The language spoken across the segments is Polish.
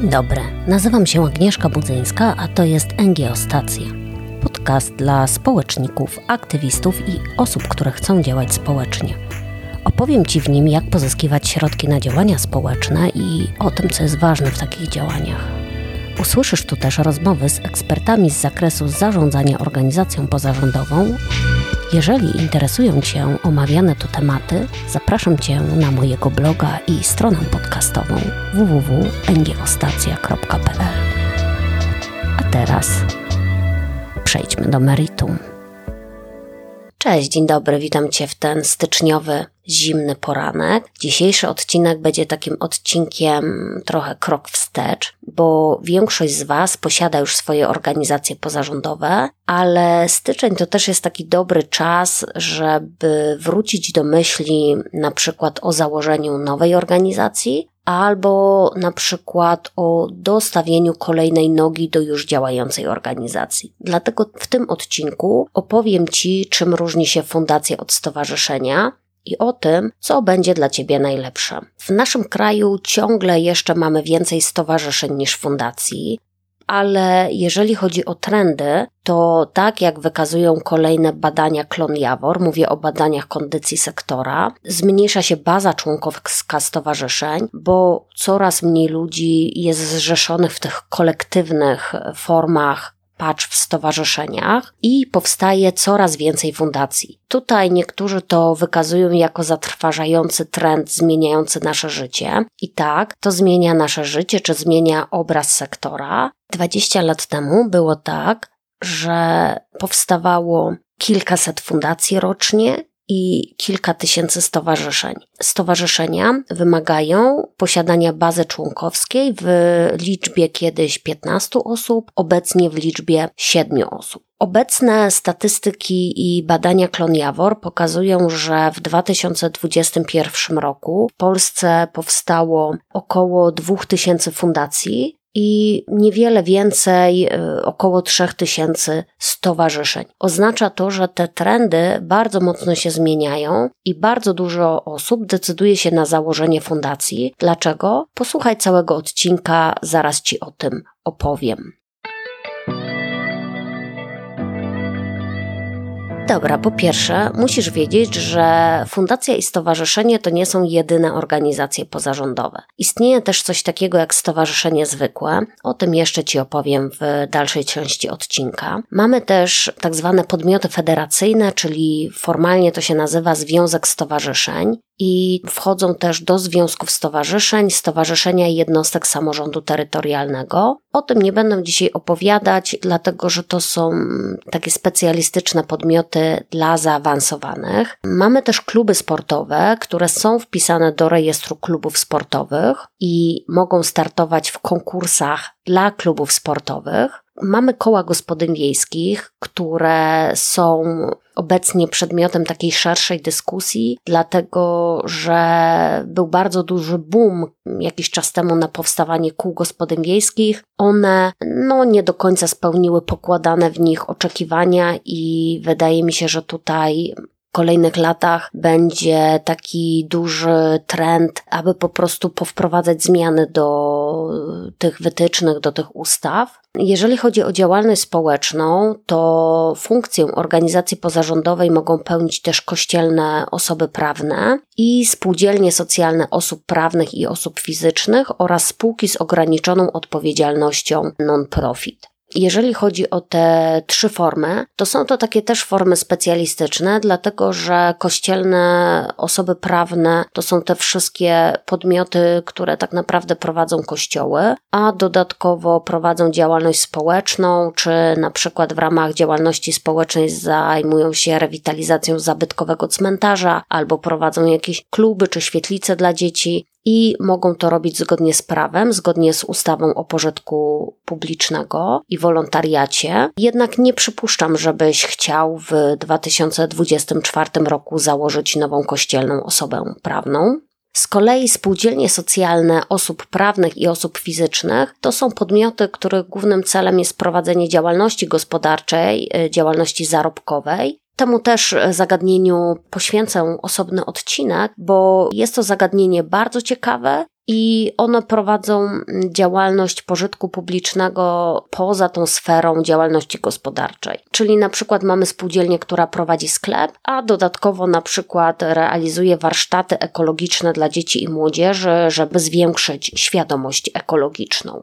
Dzień dobry, nazywam się Agnieszka Budzyńska, a to jest NGO Stacja. Podcast dla społeczników, aktywistów i osób, które chcą działać społecznie. Opowiem Ci w nim, jak pozyskiwać środki na działania społeczne i o tym, co jest ważne w takich działaniach. Usłyszysz tu też rozmowy z ekspertami z zakresu zarządzania organizacją pozarządową jeżeli interesują Cię omawiane tu tematy, zapraszam Cię na mojego bloga i stronę podcastową www.ngiostacja.pl. A teraz przejdźmy do meritum. Cześć, dzień dobry, witam Cię w ten styczniowy, zimny poranek. Dzisiejszy odcinek będzie takim odcinkiem trochę krok wstecz, bo większość z Was posiada już swoje organizacje pozarządowe, ale styczeń to też jest taki dobry czas, żeby wrócić do myśli na przykład o założeniu nowej organizacji, albo na przykład o dostawieniu kolejnej nogi do już działającej organizacji. Dlatego w tym odcinku opowiem Ci, czym różni się fundacja od stowarzyszenia, i o tym, co będzie dla Ciebie najlepsze. W naszym kraju ciągle jeszcze mamy więcej stowarzyszeń niż fundacji ale jeżeli chodzi o trendy, to tak jak wykazują kolejne badania Klon Jawor, mówię o badaniach kondycji sektora, zmniejsza się baza członkowska stowarzyszeń, bo coraz mniej ludzi jest zrzeszonych w tych kolektywnych formach patrz w stowarzyszeniach i powstaje coraz więcej fundacji. Tutaj niektórzy to wykazują jako zatrważający trend zmieniający nasze życie. I tak, to zmienia nasze życie, czy zmienia obraz sektora. 20 lat temu było tak, że powstawało kilkaset fundacji rocznie i kilka tysięcy stowarzyszeń. Stowarzyszenia wymagają posiadania bazy członkowskiej w liczbie kiedyś 15 osób, obecnie w liczbie 7 osób. Obecne statystyki i badania Klon Jawor pokazują, że w 2021 roku w Polsce powstało około 2000 fundacji, i niewiele więcej, e, około 3000 stowarzyszeń. Oznacza to, że te trendy bardzo mocno się zmieniają i bardzo dużo osób decyduje się na założenie fundacji. Dlaczego? Posłuchaj całego odcinka, zaraz Ci o tym opowiem. Dobra, po pierwsze, musisz wiedzieć, że fundacja i stowarzyszenie to nie są jedyne organizacje pozarządowe. Istnieje też coś takiego jak stowarzyszenie zwykłe. O tym jeszcze Ci opowiem w dalszej części odcinka. Mamy też tak zwane podmioty federacyjne, czyli formalnie to się nazywa Związek Stowarzyszeń i wchodzą też do związków stowarzyszeń, stowarzyszenia i jednostek samorządu terytorialnego. O tym nie będę dzisiaj opowiadać, dlatego że to są takie specjalistyczne podmioty dla zaawansowanych. Mamy też kluby sportowe, które są wpisane do rejestru klubów sportowych i mogą startować w konkursach dla klubów sportowych. Mamy koła gospodyń wiejskich, które są obecnie przedmiotem takiej szerszej dyskusji, dlatego że był bardzo duży boom jakiś czas temu na powstawanie kół gospodyń wiejskich. One no, nie do końca spełniły pokładane w nich oczekiwania i wydaje mi się, że tutaj kolejnych latach będzie taki duży trend, aby po prostu powprowadzać zmiany do tych wytycznych, do tych ustaw. Jeżeli chodzi o działalność społeczną, to funkcję organizacji pozarządowej mogą pełnić też kościelne osoby prawne i spółdzielnie socjalne osób prawnych i osób fizycznych oraz spółki z ograniczoną odpowiedzialnością non-profit. Jeżeli chodzi o te trzy formy, to są to takie też formy specjalistyczne, dlatego że kościelne osoby prawne to są te wszystkie podmioty, które tak naprawdę prowadzą kościoły, a dodatkowo prowadzą działalność społeczną, czy na przykład w ramach działalności społecznej zajmują się rewitalizacją zabytkowego cmentarza, albo prowadzą jakieś kluby czy świetlice dla dzieci i mogą to robić zgodnie z prawem, zgodnie z ustawą o pożytku publicznego i wolontariacie. Jednak nie przypuszczam, żebyś chciał w 2024 roku założyć nową kościelną osobę prawną. Z kolei spółdzielnie socjalne osób prawnych i osób fizycznych to są podmioty, których głównym celem jest prowadzenie działalności gospodarczej, y, działalności zarobkowej Temu też e, zagadnieniu poświęcę osobny odcinek, bo jest to zagadnienie bardzo ciekawe i one prowadzą działalność pożytku publicznego poza tą sferą działalności gospodarczej. Czyli na przykład mamy spółdzielnię, która prowadzi sklep, a dodatkowo na przykład realizuje warsztaty ekologiczne dla dzieci i młodzieży, żeby zwiększyć świadomość ekologiczną.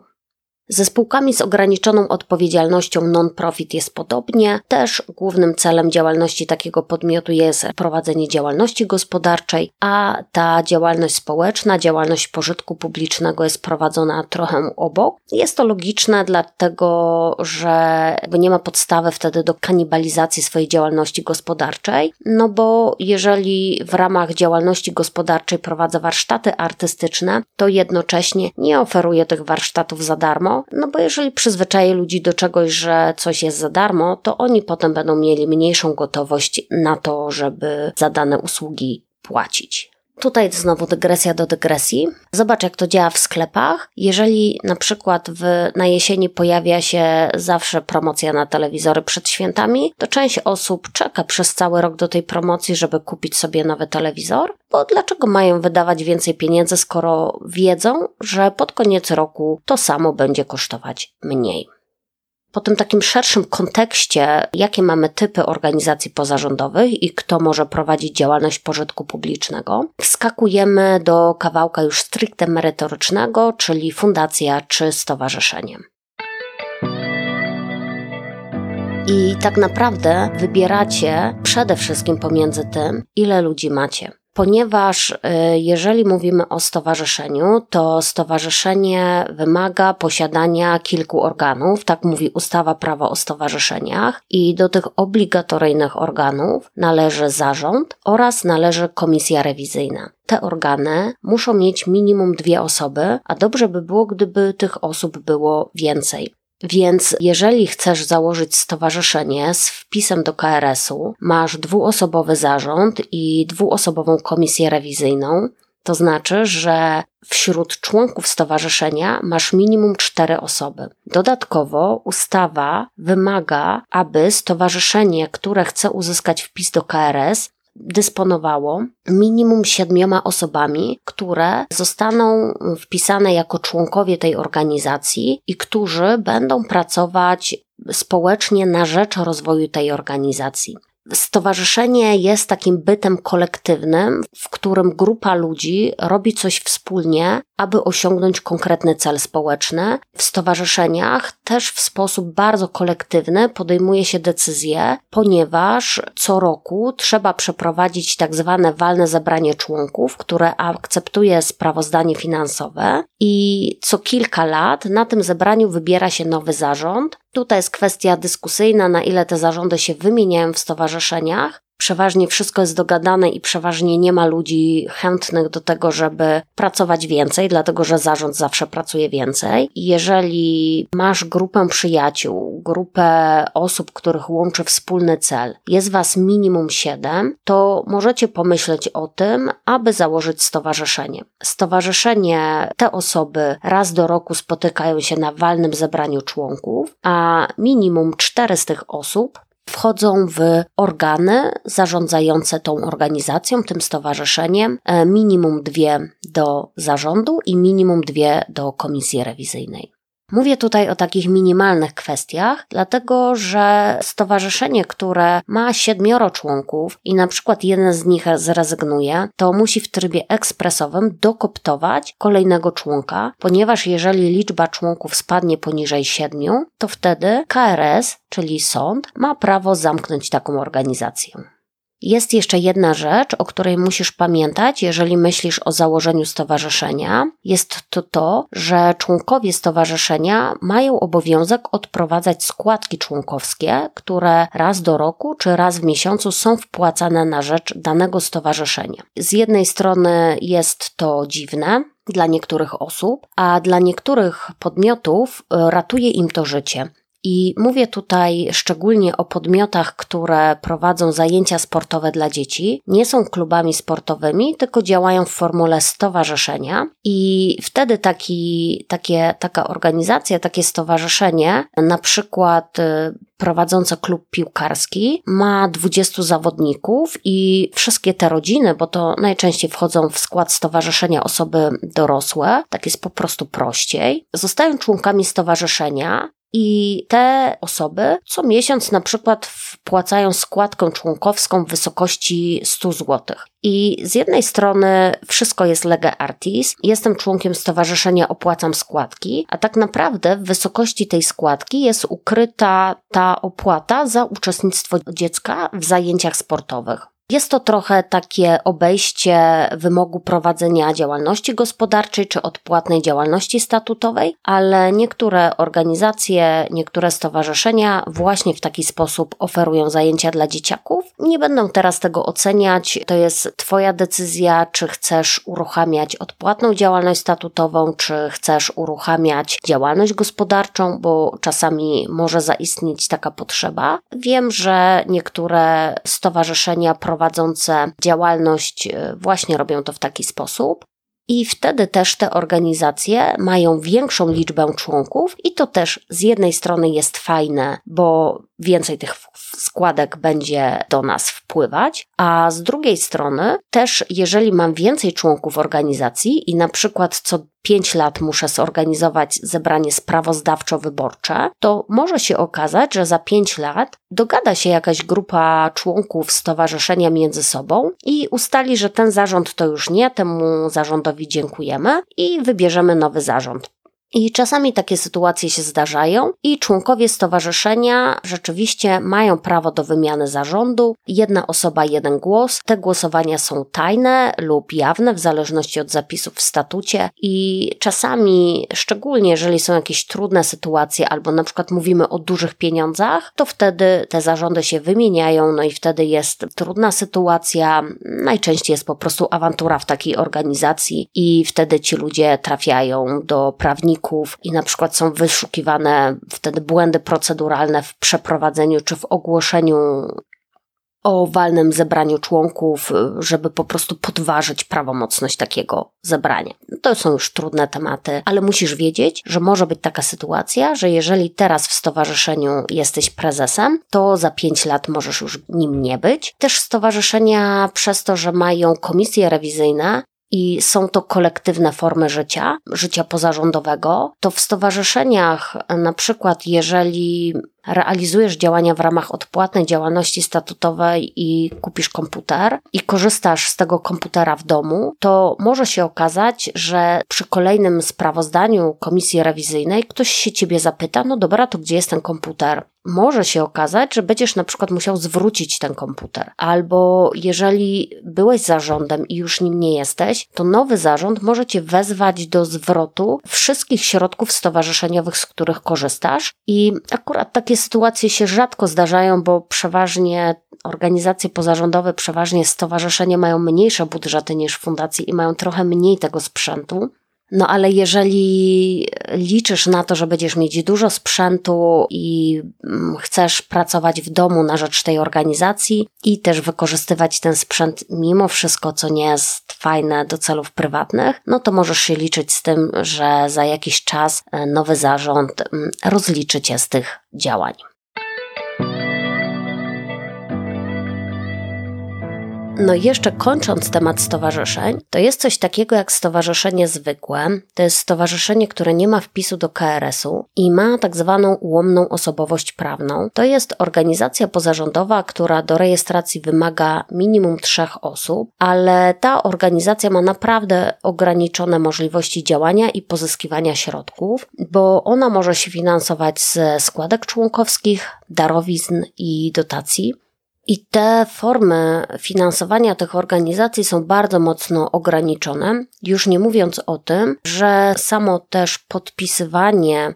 Ze spółkami z ograniczoną odpowiedzialnością non-profit jest podobnie. Też głównym celem działalności takiego podmiotu jest prowadzenie działalności gospodarczej, a ta działalność społeczna, działalność pożytku publicznego jest prowadzona trochę obok. Jest to logiczne, dlatego że nie ma podstawy wtedy do kanibalizacji swojej działalności gospodarczej, no bo jeżeli w ramach działalności gospodarczej prowadzę warsztaty artystyczne, to jednocześnie nie oferuję tych warsztatów za darmo, no bo jeżeli przyzwyczaję ludzi do czegoś, że coś jest za darmo, to oni potem będą mieli mniejszą gotowość na to, żeby za dane usługi płacić. Tutaj znowu dygresja do dygresji. Zobacz, jak to działa w sklepach. Jeżeli na przykład w, na jesieni pojawia się zawsze promocja na telewizory przed świętami, to część osób czeka przez cały rok do tej promocji, żeby kupić sobie nowy telewizor. Bo dlaczego mają wydawać więcej pieniędzy, skoro wiedzą, że pod koniec roku to samo będzie kosztować mniej? Po tym takim szerszym kontekście, jakie mamy typy organizacji pozarządowych i kto może prowadzić działalność pożytku publicznego, wskakujemy do kawałka już stricte merytorycznego, czyli fundacja czy stowarzyszenie. I tak naprawdę wybieracie przede wszystkim pomiędzy tym, ile ludzi macie ponieważ y, jeżeli mówimy o stowarzyszeniu, to stowarzyszenie wymaga posiadania kilku organów, tak mówi ustawa prawa o stowarzyszeniach, i do tych obligatoryjnych organów należy zarząd oraz należy komisja rewizyjna. Te organy muszą mieć minimum dwie osoby, a dobrze by było, gdyby tych osób było więcej. Więc jeżeli chcesz założyć stowarzyszenie z wpisem do KRS-u, masz dwuosobowy zarząd i dwuosobową komisję rewizyjną, to znaczy, że wśród członków stowarzyszenia masz minimum cztery osoby. Dodatkowo ustawa wymaga, aby stowarzyszenie, które chce uzyskać wpis do KRS, dysponowało minimum siedmioma osobami, które zostaną wpisane jako członkowie tej organizacji i którzy będą pracować społecznie na rzecz rozwoju tej organizacji. Stowarzyszenie jest takim bytem kolektywnym, w którym grupa ludzi robi coś wspólnie, aby osiągnąć konkretny cel społeczny. W stowarzyszeniach też w sposób bardzo kolektywny podejmuje się decyzje, ponieważ co roku trzeba przeprowadzić tak zwane walne zebranie członków, które akceptuje sprawozdanie finansowe i co kilka lat na tym zebraniu wybiera się nowy zarząd, Tutaj jest kwestia dyskusyjna, na ile te zarządy się wymieniają w stowarzyszeniach, przeważnie wszystko jest dogadane i przeważnie nie ma ludzi chętnych do tego, żeby pracować więcej, dlatego że zarząd zawsze pracuje więcej. Jeżeli masz grupę przyjaciół, grupę osób, których łączy wspólny cel, jest was minimum 7, to możecie pomyśleć o tym, aby założyć stowarzyszenie. Stowarzyszenie, te osoby raz do roku spotykają się na walnym zebraniu członków, a minimum 4 z tych osób wchodzą w organy zarządzające tą organizacją, tym stowarzyszeniem, e, minimum dwie do zarządu i minimum dwie do komisji rewizyjnej. Mówię tutaj o takich minimalnych kwestiach, dlatego że stowarzyszenie, które ma siedmioro członków i na przykład jeden z nich zrezygnuje, to musi w trybie ekspresowym dokoptować kolejnego członka, ponieważ jeżeli liczba członków spadnie poniżej siedmiu, to wtedy KRS, czyli sąd, ma prawo zamknąć taką organizację. Jest jeszcze jedna rzecz, o której musisz pamiętać, jeżeli myślisz o założeniu stowarzyszenia. Jest to to, że członkowie stowarzyszenia mają obowiązek odprowadzać składki członkowskie, które raz do roku czy raz w miesiącu są wpłacane na rzecz danego stowarzyszenia. Z jednej strony jest to dziwne, dla niektórych osób, a dla niektórych podmiotów ratuje im to życie. I mówię tutaj szczególnie o podmiotach, które prowadzą zajęcia sportowe dla dzieci, nie są klubami sportowymi, tylko działają w formule stowarzyszenia. I wtedy taki, takie, taka organizacja, takie stowarzyszenie, na przykład y, prowadzące klub piłkarski, ma 20 zawodników i wszystkie te rodziny, bo to najczęściej wchodzą w skład stowarzyszenia osoby dorosłe, tak jest po prostu prościej, zostają członkami stowarzyszenia i te osoby co miesiąc na przykład wpłacają składkę członkowską w wysokości 100 zł. I z jednej strony wszystko jest lega artis, jestem członkiem stowarzyszenia, opłacam składki, a tak naprawdę w wysokości tej składki jest ukryta ta opłata za uczestnictwo dziecka w zajęciach sportowych. Jest to trochę takie obejście wymogu prowadzenia działalności gospodarczej czy odpłatnej działalności statutowej, ale niektóre organizacje, niektóre stowarzyszenia właśnie w taki sposób oferują zajęcia dla dzieciaków. Nie będę teraz tego oceniać, to jest Twoja decyzja, czy chcesz uruchamiać odpłatną działalność statutową, czy chcesz uruchamiać działalność gospodarczą, bo czasami może zaistnieć taka potrzeba. Wiem, że niektóre stowarzyszenia prowadzą prowadzące działalność e, właśnie robią to w taki sposób. I wtedy też te organizacje mają większą liczbę członków, i to też z jednej strony jest fajne, bo więcej tych składek będzie do nas wpływać, a z drugiej strony też, jeżeli mam więcej członków organizacji i na przykład co 5 lat muszę zorganizować zebranie sprawozdawczo-wyborcze, to może się okazać, że za 5 lat dogada się jakaś grupa członków stowarzyszenia między sobą i ustali, że ten zarząd to już nie, temu zarządowi dziękujemy i wybierzemy nowy zarząd. I czasami takie sytuacje się zdarzają i członkowie stowarzyszenia rzeczywiście mają prawo do wymiany zarządu. Jedna osoba, jeden głos. Te głosowania są tajne lub jawne w zależności od zapisów w statucie i czasami, szczególnie jeżeli są jakieś trudne sytuacje albo na przykład mówimy o dużych pieniądzach, to wtedy te zarządy się wymieniają, no i wtedy jest trudna sytuacja. Najczęściej jest po prostu awantura w takiej organizacji i wtedy ci ludzie trafiają do prawników i na przykład są wyszukiwane wtedy błędy proceduralne w przeprowadzeniu czy w ogłoszeniu o walnym zebraniu członków, żeby po prostu podważyć prawomocność takiego zebrania. To są już trudne tematy, ale musisz wiedzieć, że może być taka sytuacja, że jeżeli teraz w stowarzyszeniu jesteś prezesem, to za pięć lat możesz już nim nie być. Też stowarzyszenia przez to, że mają komisje rewizyjne, i są to kolektywne formy życia, życia pozarządowego, to w stowarzyszeniach, na przykład, jeżeli realizujesz działania w ramach odpłatnej działalności statutowej i kupisz komputer i korzystasz z tego komputera w domu, to może się okazać, że przy kolejnym sprawozdaniu komisji rewizyjnej ktoś się ciebie zapyta, no dobra, to gdzie jest ten komputer? Może się okazać, że będziesz na przykład musiał zwrócić ten komputer, albo jeżeli byłeś zarządem i już nim nie jesteś, to nowy zarząd może cię wezwać do zwrotu wszystkich środków stowarzyszeniowych, z których korzystasz. I akurat takie sytuacje się rzadko zdarzają, bo przeważnie organizacje pozarządowe, przeważnie stowarzyszenia mają mniejsze budżety niż fundacje i mają trochę mniej tego sprzętu. No ale jeżeli liczysz na to, że będziesz mieć dużo sprzętu i mm, chcesz pracować w domu na rzecz tej organizacji i też wykorzystywać ten sprzęt mimo wszystko, co nie jest fajne do celów prywatnych, no to możesz się liczyć z tym, że za jakiś czas e, nowy zarząd mm, rozliczy cię z tych działań. No i jeszcze kończąc temat stowarzyszeń, to jest coś takiego jak stowarzyszenie zwykłe. To jest stowarzyszenie, które nie ma wpisu do KRS-u i ma tak zwaną ułomną osobowość prawną. To jest organizacja pozarządowa, która do rejestracji wymaga minimum trzech osób, ale ta organizacja ma naprawdę ograniczone możliwości działania i pozyskiwania środków, bo ona może się finansować ze składek członkowskich, darowizn i dotacji. I te formy finansowania tych organizacji są bardzo mocno ograniczone, już nie mówiąc o tym, że samo też podpisywanie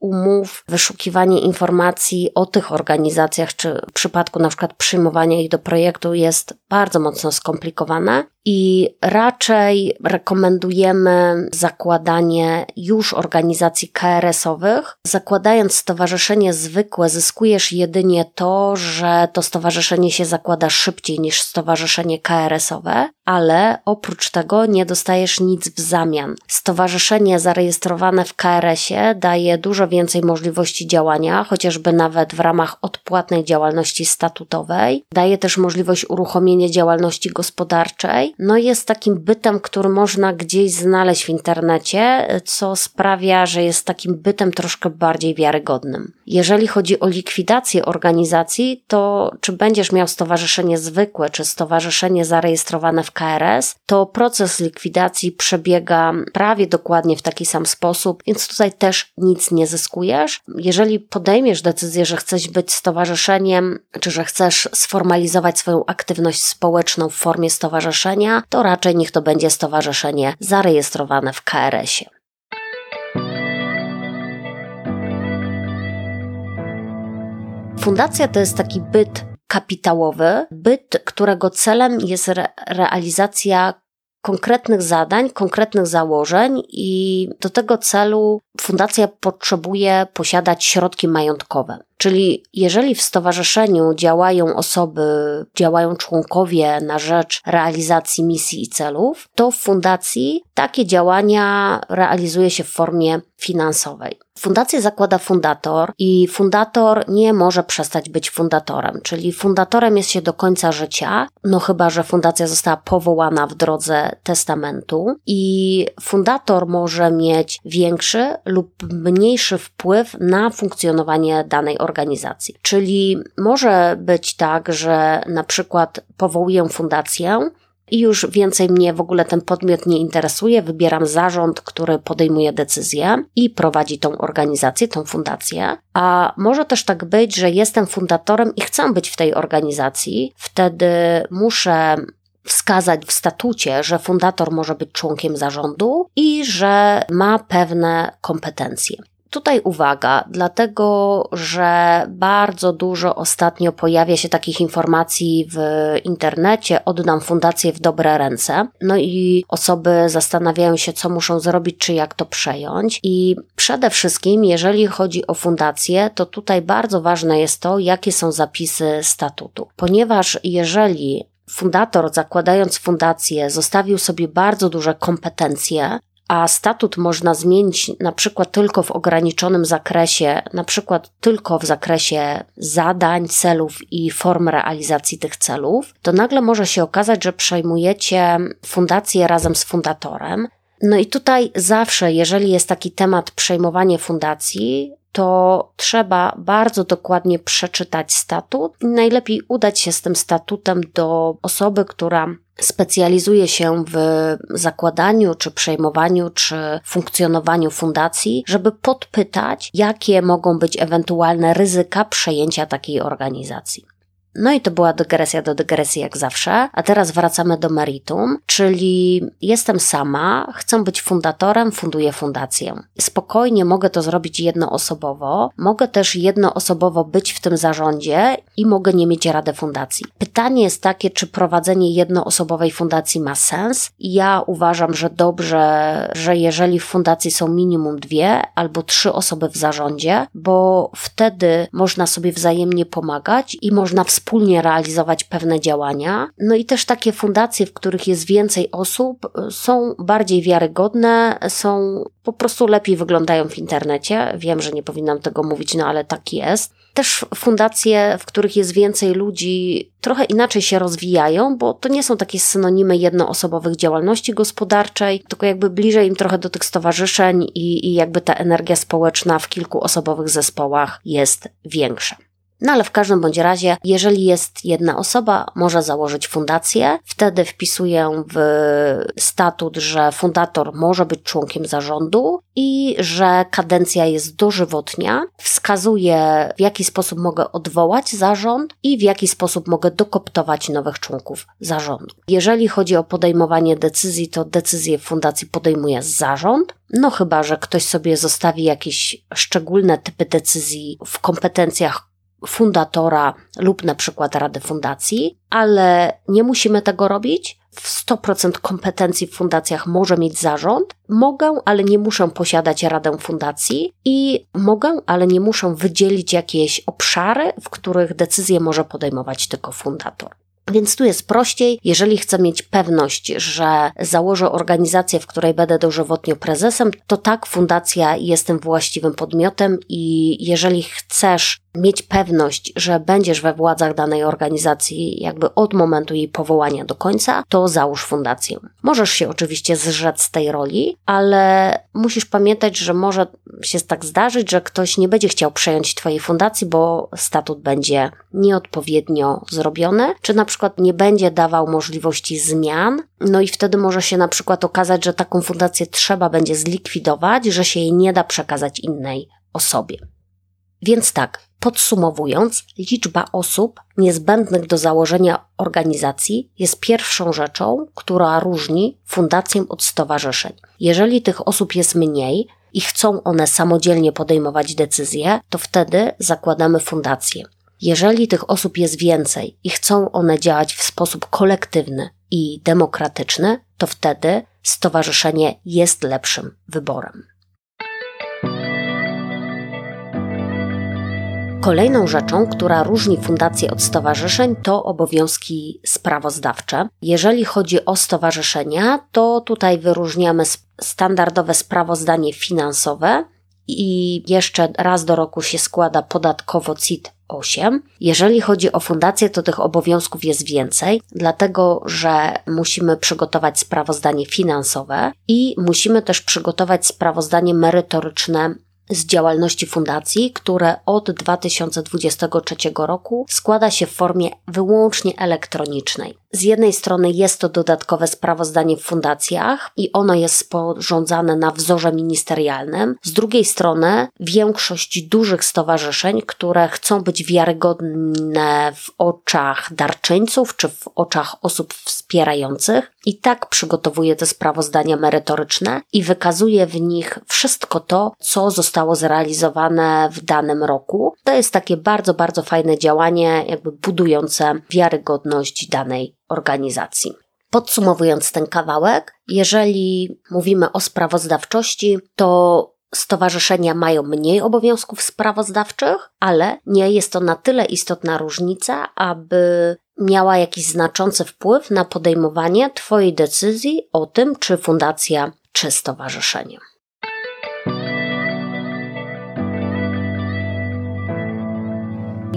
umów, wyszukiwanie informacji o tych organizacjach, czy w przypadku na przykład przyjmowania ich do projektu jest bardzo mocno skomplikowane i raczej rekomendujemy zakładanie już organizacji KRS-owych. Zakładając stowarzyszenie zwykłe, zyskujesz jedynie to, że to stowarzyszenie się zakłada szybciej niż stowarzyszenie KRS-owe, ale oprócz tego nie dostajesz nic w zamian. Stowarzyszenie zarejestrowane w KRS-ie daje dużo więcej możliwości działania, chociażby nawet w ramach odpłatnej działalności statutowej. Daje też możliwość uruchomienia działalności gospodarczej. No jest takim bytem, który można gdzieś znaleźć w internecie, co sprawia, że jest takim bytem troszkę bardziej wiarygodnym. Jeżeli chodzi o likwidację organizacji, to czy będziesz miał stowarzyszenie zwykłe, czy stowarzyszenie zarejestrowane w KRS, to proces likwidacji przebiega prawie dokładnie w taki sam sposób, więc tutaj też nic nie zyskujesz. Jeżeli podejmiesz decyzję, że chcesz być stowarzyszeniem, czy że chcesz sformalizować swoją aktywność społeczną w formie to raczej niech to będzie stowarzyszenie zarejestrowane w KRS-ie. Fundacja to jest taki byt kapitałowy, byt, którego celem jest re realizacja konkretnych zadań, konkretnych założeń i do tego celu fundacja potrzebuje posiadać środki majątkowe. Czyli jeżeli w stowarzyszeniu działają osoby, działają członkowie na rzecz realizacji misji i celów, to w fundacji takie działania realizuje się w formie finansowej. Fundację zakłada fundator i fundator nie może przestać być fundatorem, czyli fundatorem jest się do końca życia, no chyba, że fundacja została powołana w drodze testamentu i fundator może mieć większy lub mniejszy wpływ na funkcjonowanie danej organizacji. Czyli może być tak, że na przykład powołuję fundację, i już więcej mnie w ogóle ten podmiot nie interesuje. Wybieram zarząd, który podejmuje decyzje i prowadzi tą organizację, tą fundację. A może też tak być, że jestem fundatorem i chcę być w tej organizacji. Wtedy muszę wskazać w statucie, że fundator może być członkiem zarządu i że ma pewne kompetencje. Tutaj uwaga, dlatego że bardzo dużo ostatnio pojawia się takich informacji w internecie, oddam fundację w dobre ręce. No i osoby zastanawiają się, co muszą zrobić, czy jak to przejąć. I przede wszystkim, jeżeli chodzi o fundację, to tutaj bardzo ważne jest to, jakie są zapisy statutu. Ponieważ jeżeli fundator, zakładając fundację, zostawił sobie bardzo duże kompetencje, a statut można zmienić na przykład tylko w ograniczonym zakresie, na przykład tylko w zakresie zadań, celów i form realizacji tych celów, to nagle może się okazać, że przejmujecie fundację razem z fundatorem. No i tutaj zawsze, jeżeli jest taki temat przejmowanie fundacji, to trzeba bardzo dokładnie przeczytać statut najlepiej udać się z tym statutem do osoby, która specjalizuje się w zakładaniu, czy przejmowaniu, czy funkcjonowaniu fundacji, żeby podpytać, jakie mogą być ewentualne ryzyka przejęcia takiej organizacji. No i to była dygresja do dygresji jak zawsze, a teraz wracamy do meritum, czyli jestem sama, chcę być fundatorem, funduję fundację. Spokojnie mogę to zrobić jednoosobowo, mogę też jednoosobowo być w tym zarządzie i mogę nie mieć rady fundacji. Pytanie jest takie, czy prowadzenie jednoosobowej fundacji ma sens? Ja uważam, że dobrze, że jeżeli w fundacji są minimum dwie albo trzy osoby w zarządzie, bo wtedy można sobie wzajemnie pomagać i można współpracować wspólnie realizować pewne działania. No i też takie fundacje, w których jest więcej osób, są bardziej wiarygodne, są po prostu lepiej wyglądają w internecie. Wiem, że nie powinnam tego mówić, no ale tak jest. Też fundacje, w których jest więcej ludzi, trochę inaczej się rozwijają, bo to nie są takie synonimy jednoosobowych działalności gospodarczej, tylko jakby bliżej im trochę do tych stowarzyszeń i, i jakby ta energia społeczna w kilkuosobowych zespołach jest większa. No ale w każdym bądź razie, jeżeli jest jedna osoba, może założyć fundację, wtedy wpisuję w statut, że fundator może być członkiem zarządu i że kadencja jest dożywotnia. Wskazuję, w jaki sposób mogę odwołać zarząd i w jaki sposób mogę dokoptować nowych członków zarządu. Jeżeli chodzi o podejmowanie decyzji, to decyzje w fundacji podejmuje zarząd, no chyba, że ktoś sobie zostawi jakieś szczególne typy decyzji w kompetencjach fundatora lub na przykład Rady Fundacji, ale nie musimy tego robić. W 100% kompetencji w fundacjach może mieć zarząd. Mogę, ale nie muszę posiadać Radę Fundacji i mogę, ale nie muszę wydzielić jakieś obszary, w których decyzje może podejmować tylko fundator. Więc tu jest prościej, jeżeli chcę mieć pewność, że założę organizację, w której będę dożywotnio prezesem, to tak, fundacja jest tym właściwym podmiotem i jeżeli chcesz mieć pewność, że będziesz we władzach danej organizacji jakby od momentu jej powołania do końca, to załóż fundację. Możesz się oczywiście zrzec z tej roli, ale musisz pamiętać, że może się tak zdarzyć, że ktoś nie będzie chciał przejąć twojej fundacji, bo statut będzie nieodpowiednio zrobiony, czy na przykład nie będzie dawał możliwości zmian, no i wtedy może się na przykład okazać, że taką fundację trzeba będzie zlikwidować, że się jej nie da przekazać innej osobie. Więc tak, podsumowując, liczba osób niezbędnych do założenia organizacji jest pierwszą rzeczą, która różni fundację od stowarzyszeń. Jeżeli tych osób jest mniej i chcą one samodzielnie podejmować decyzje, to wtedy zakładamy fundację. Jeżeli tych osób jest więcej i chcą one działać w sposób kolektywny i demokratyczny, to wtedy stowarzyszenie jest lepszym wyborem. Kolejną rzeczą, która różni fundacje od stowarzyszeń, to obowiązki sprawozdawcze. Jeżeli chodzi o stowarzyszenia, to tutaj wyróżniamy standardowe sprawozdanie finansowe i jeszcze raz do roku się składa podatkowo CIT 8. Jeżeli chodzi o fundację, to tych obowiązków jest więcej, dlatego że musimy przygotować sprawozdanie finansowe i musimy też przygotować sprawozdanie merytoryczne z działalności fundacji, które od 2023 roku składa się w formie wyłącznie elektronicznej. Z jednej strony jest to dodatkowe sprawozdanie w fundacjach i ono jest sporządzane na wzorze ministerialnym. Z drugiej strony większość dużych stowarzyszeń, które chcą być wiarygodne w oczach darczyńców czy w oczach osób wspierających, i tak przygotowuje te sprawozdania merytoryczne i wykazuje w nich wszystko to, co zostało zrealizowane w danym roku. To jest takie bardzo, bardzo fajne działanie, jakby budujące wiarygodność danej organizacji. Podsumowując ten kawałek, jeżeli mówimy o sprawozdawczości, to stowarzyszenia mają mniej obowiązków sprawozdawczych, ale nie jest to na tyle istotna różnica, aby miała jakiś znaczący wpływ na podejmowanie Twojej decyzji o tym, czy fundacja, czy stowarzyszenie.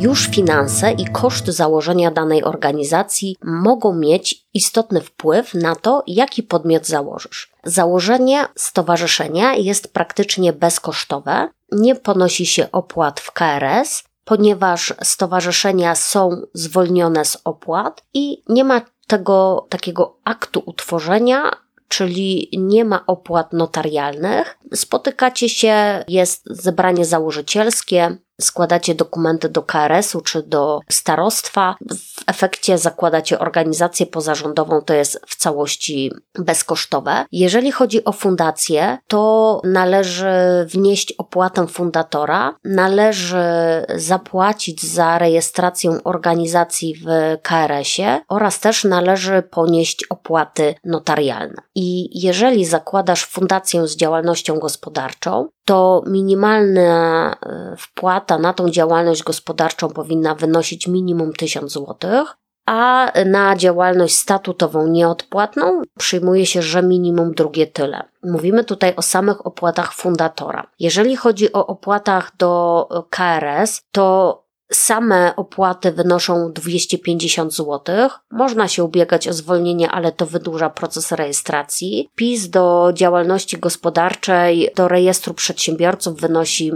Już finanse i koszt założenia danej organizacji mogą mieć istotny wpływ na to, jaki podmiot założysz. Założenie stowarzyszenia jest praktycznie bezkosztowe, nie ponosi się opłat w KRS, ponieważ stowarzyszenia są zwolnione z opłat i nie ma tego takiego aktu utworzenia, czyli nie ma opłat notarialnych. Spotykacie się, jest zebranie założycielskie, składacie dokumenty do KRS-u czy do starostwa. W efekcie zakładacie organizację pozarządową, to jest w całości bezkosztowe. Jeżeli chodzi o fundację, to należy wnieść opłatę fundatora, należy zapłacić za rejestrację organizacji w KRS-ie oraz też należy ponieść opłaty notarialne. I jeżeli zakładasz fundację z działalnością gospodarczą, to minimalna e, wpłata na tą działalność gospodarczą powinna wynosić minimum 1000 zł, a na działalność statutową nieodpłatną przyjmuje się, że minimum drugie tyle. Mówimy tutaj o samych opłatach fundatora. Jeżeli chodzi o opłatach do KRS, to Same opłaty wynoszą 250 zł. Można się ubiegać o zwolnienie, ale to wydłuża proces rejestracji. PIS do działalności gospodarczej, do rejestru przedsiębiorców wynosi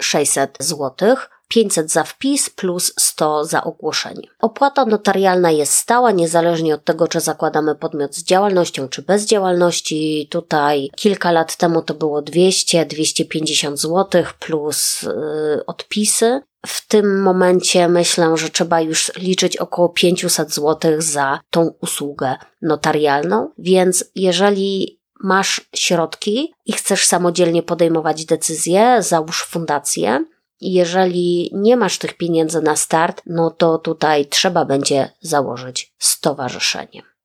600 zł. 500 za wpis plus 100 za ogłoszenie. Opłata notarialna jest stała, niezależnie od tego, czy zakładamy podmiot z działalnością, czy bez działalności. Tutaj kilka lat temu to było 200-250 zł plus yy, odpisy. W tym momencie myślę, że trzeba już liczyć około 500 zł za tą usługę notarialną, więc jeżeli masz środki i chcesz samodzielnie podejmować decyzje, załóż fundację. Jeżeli nie masz tych pieniędzy na start, no to tutaj trzeba będzie założyć stowarzyszenie.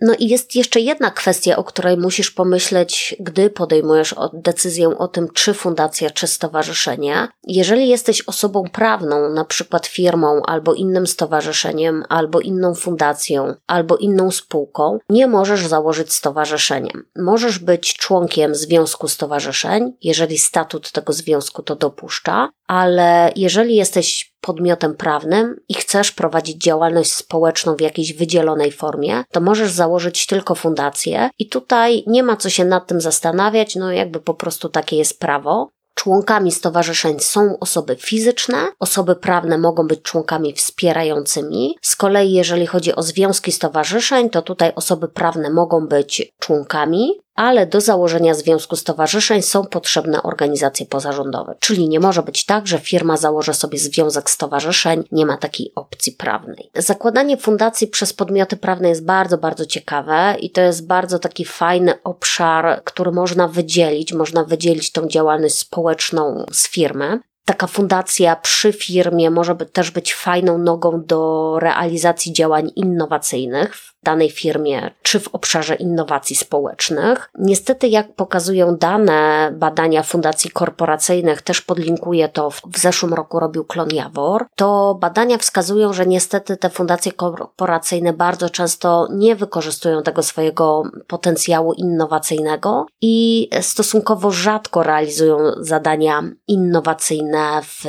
No i jest jeszcze jedna kwestia, o której musisz pomyśleć, gdy podejmujesz decyzję o tym, czy fundacja, czy stowarzyszenie. Jeżeli jesteś osobą prawną, na przykład firmą, albo innym stowarzyszeniem, albo inną fundacją, albo inną spółką, nie możesz założyć stowarzyszenia. Możesz być członkiem związku stowarzyszeń, jeżeli statut tego związku to dopuszcza, ale jeżeli jesteś podmiotem prawnym i chcesz prowadzić działalność społeczną w jakiejś wydzielonej formie, to możesz założyć tylko fundację i tutaj nie ma co się nad tym zastanawiać, no jakby po prostu takie jest prawo. Członkami stowarzyszeń są osoby fizyczne, osoby prawne mogą być członkami wspierającymi. Z kolei, jeżeli chodzi o związki stowarzyszeń, to tutaj osoby prawne mogą być członkami, ale do założenia związku stowarzyszeń są potrzebne organizacje pozarządowe. Czyli nie może być tak, że firma założy sobie związek stowarzyszeń, nie ma takiej opcji prawnej. Zakładanie fundacji przez podmioty prawne jest bardzo, bardzo ciekawe i to jest bardzo taki fajny obszar, który można wydzielić. Można wydzielić tą działalność społeczną z firmy taka fundacja przy firmie może by też być fajną nogą do realizacji działań innowacyjnych danej firmie czy w obszarze innowacji społecznych. Niestety, jak pokazują dane badania fundacji korporacyjnych, też podlinkuję to, w zeszłym roku robił Klon Jawor, to badania wskazują, że niestety te fundacje korporacyjne bardzo często nie wykorzystują tego swojego potencjału innowacyjnego i stosunkowo rzadko realizują zadania innowacyjne w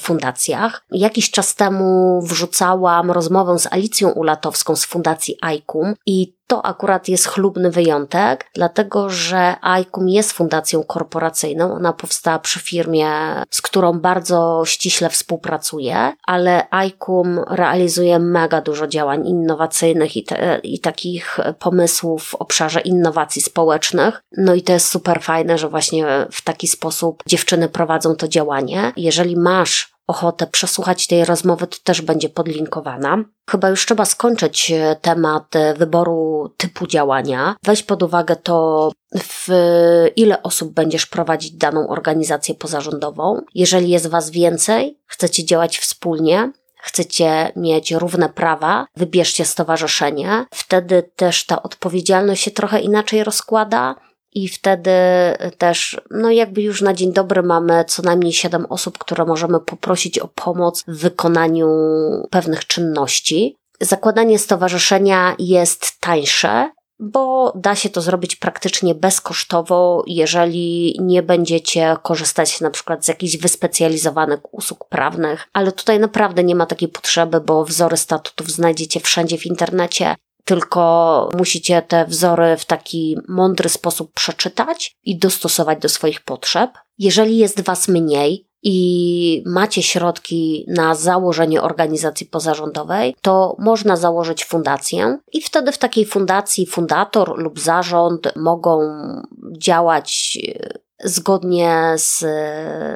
fundacjach. Jakiś czas temu wrzucałam rozmowę z Alicją Ulatowską z fundacji I ICUM i to akurat jest chlubny wyjątek, dlatego że ICUM jest fundacją korporacyjną. Ona powstała przy firmie, z którą bardzo ściśle współpracuje, ale ICUM realizuje mega dużo działań innowacyjnych i, te, i takich pomysłów w obszarze innowacji społecznych. No i to jest super fajne, że właśnie w taki sposób dziewczyny prowadzą to działanie. Jeżeli masz ochotę przesłuchać tej rozmowy, to też będzie podlinkowana. Chyba już trzeba skończyć e, temat e, wyboru typu działania. Weź pod uwagę to, w ile osób będziesz prowadzić daną organizację pozarządową. Jeżeli jest Was więcej, chcecie działać wspólnie, chcecie mieć równe prawa, wybierzcie stowarzyszenie. Wtedy też ta odpowiedzialność się trochę inaczej rozkłada i wtedy też, no jakby już na dzień dobry mamy co najmniej siedem osób, które możemy poprosić o pomoc w wykonaniu pewnych czynności. Zakładanie stowarzyszenia jest tańsze, bo da się to zrobić praktycznie bezkosztowo, jeżeli nie będziecie korzystać na przykład z jakichś wyspecjalizowanych usług prawnych, ale tutaj naprawdę nie ma takiej potrzeby, bo wzory statutów znajdziecie wszędzie w internecie tylko musicie te wzory w taki mądry sposób przeczytać i dostosować do swoich potrzeb. Jeżeli jest Was mniej, i macie środki na założenie organizacji pozarządowej, to można założyć fundację i wtedy w takiej fundacji fundator lub zarząd mogą działać zgodnie z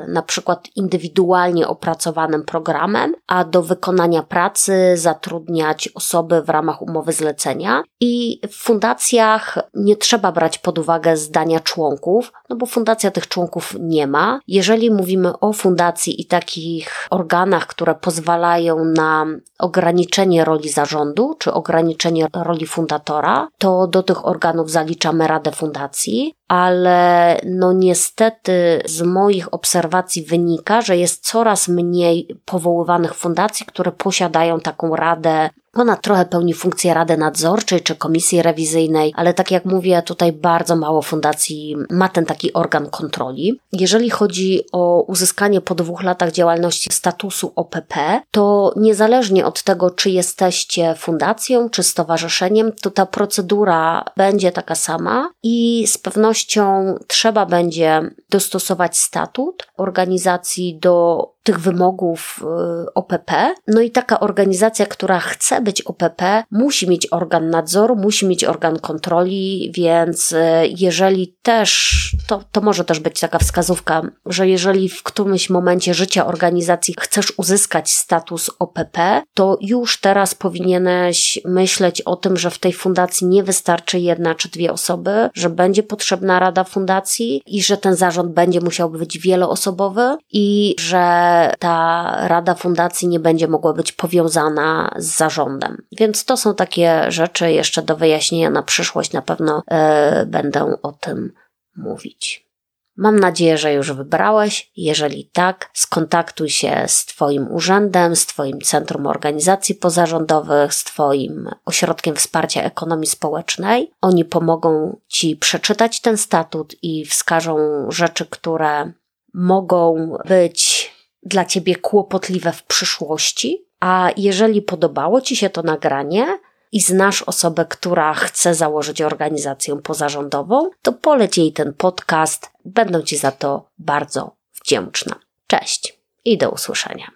na przykład indywidualnie opracowanym programem, a do wykonania pracy zatrudniać osoby w ramach umowy zlecenia. I w fundacjach nie trzeba brać pod uwagę zdania członków, no bo fundacja tych członków nie ma. Jeżeli mówimy o fundacji i takich organach, które pozwalają na ograniczenie roli zarządu czy ograniczenie roli fundatora, to do tych organów zaliczamy Radę Fundacji, ale no niestety z moich obserwacji wynika, że jest coraz mniej powoływanych fundacji, które posiadają taką radę ona trochę pełni funkcję Rady Nadzorczej czy Komisji Rewizyjnej, ale tak jak mówię, tutaj bardzo mało fundacji ma ten taki organ kontroli. Jeżeli chodzi o uzyskanie po dwóch latach działalności statusu OPP, to niezależnie od tego, czy jesteście fundacją czy stowarzyszeniem, to ta procedura będzie taka sama i z pewnością trzeba będzie dostosować statut organizacji do tych wymogów y, OPP. No i taka organizacja, która chce być OPP, musi mieć organ nadzoru, musi mieć organ kontroli, więc y, jeżeli też, to, to może też być taka wskazówka, że jeżeli w którymś momencie życia organizacji chcesz uzyskać status OPP, to już teraz powinieneś myśleć o tym, że w tej fundacji nie wystarczy jedna czy dwie osoby, że będzie potrzebna rada fundacji i że ten zarząd będzie musiał być wieloosobowy i że ta Rada Fundacji nie będzie mogła być powiązana z zarządem. Więc to są takie rzeczy jeszcze do wyjaśnienia na przyszłość. Na pewno yy, będę o tym mówić. Mam nadzieję, że już wybrałeś. Jeżeli tak, skontaktuj się z Twoim urzędem, z Twoim Centrum Organizacji Pozarządowych, z Twoim Ośrodkiem Wsparcia Ekonomii Społecznej. Oni pomogą Ci przeczytać ten statut i wskażą rzeczy, które mogą być dla Ciebie kłopotliwe w przyszłości. A jeżeli podobało Ci się to nagranie, i znasz osobę, która chce założyć organizację pozarządową, to poleć jej ten podcast. Będę Ci za to bardzo wdzięczna. Cześć i do usłyszenia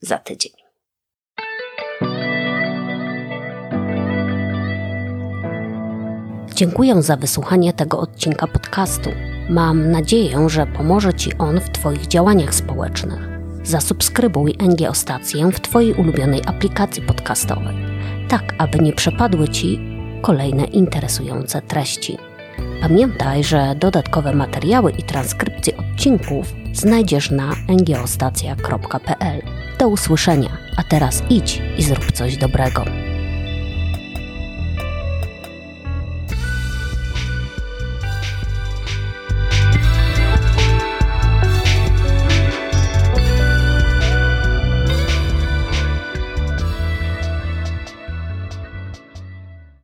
za tydzień. Dziękuję za wysłuchanie tego odcinka podcastu. Mam nadzieję, że pomoże Ci on w Twoich działaniach społecznych. Zasubskrybuj NGO Stację w Twojej ulubionej aplikacji podcastowej tak aby nie przepadły Ci kolejne interesujące treści. Pamiętaj, że dodatkowe materiały i transkrypcje odcinków znajdziesz na ngoostacja.pl. Do usłyszenia, a teraz idź i zrób coś dobrego.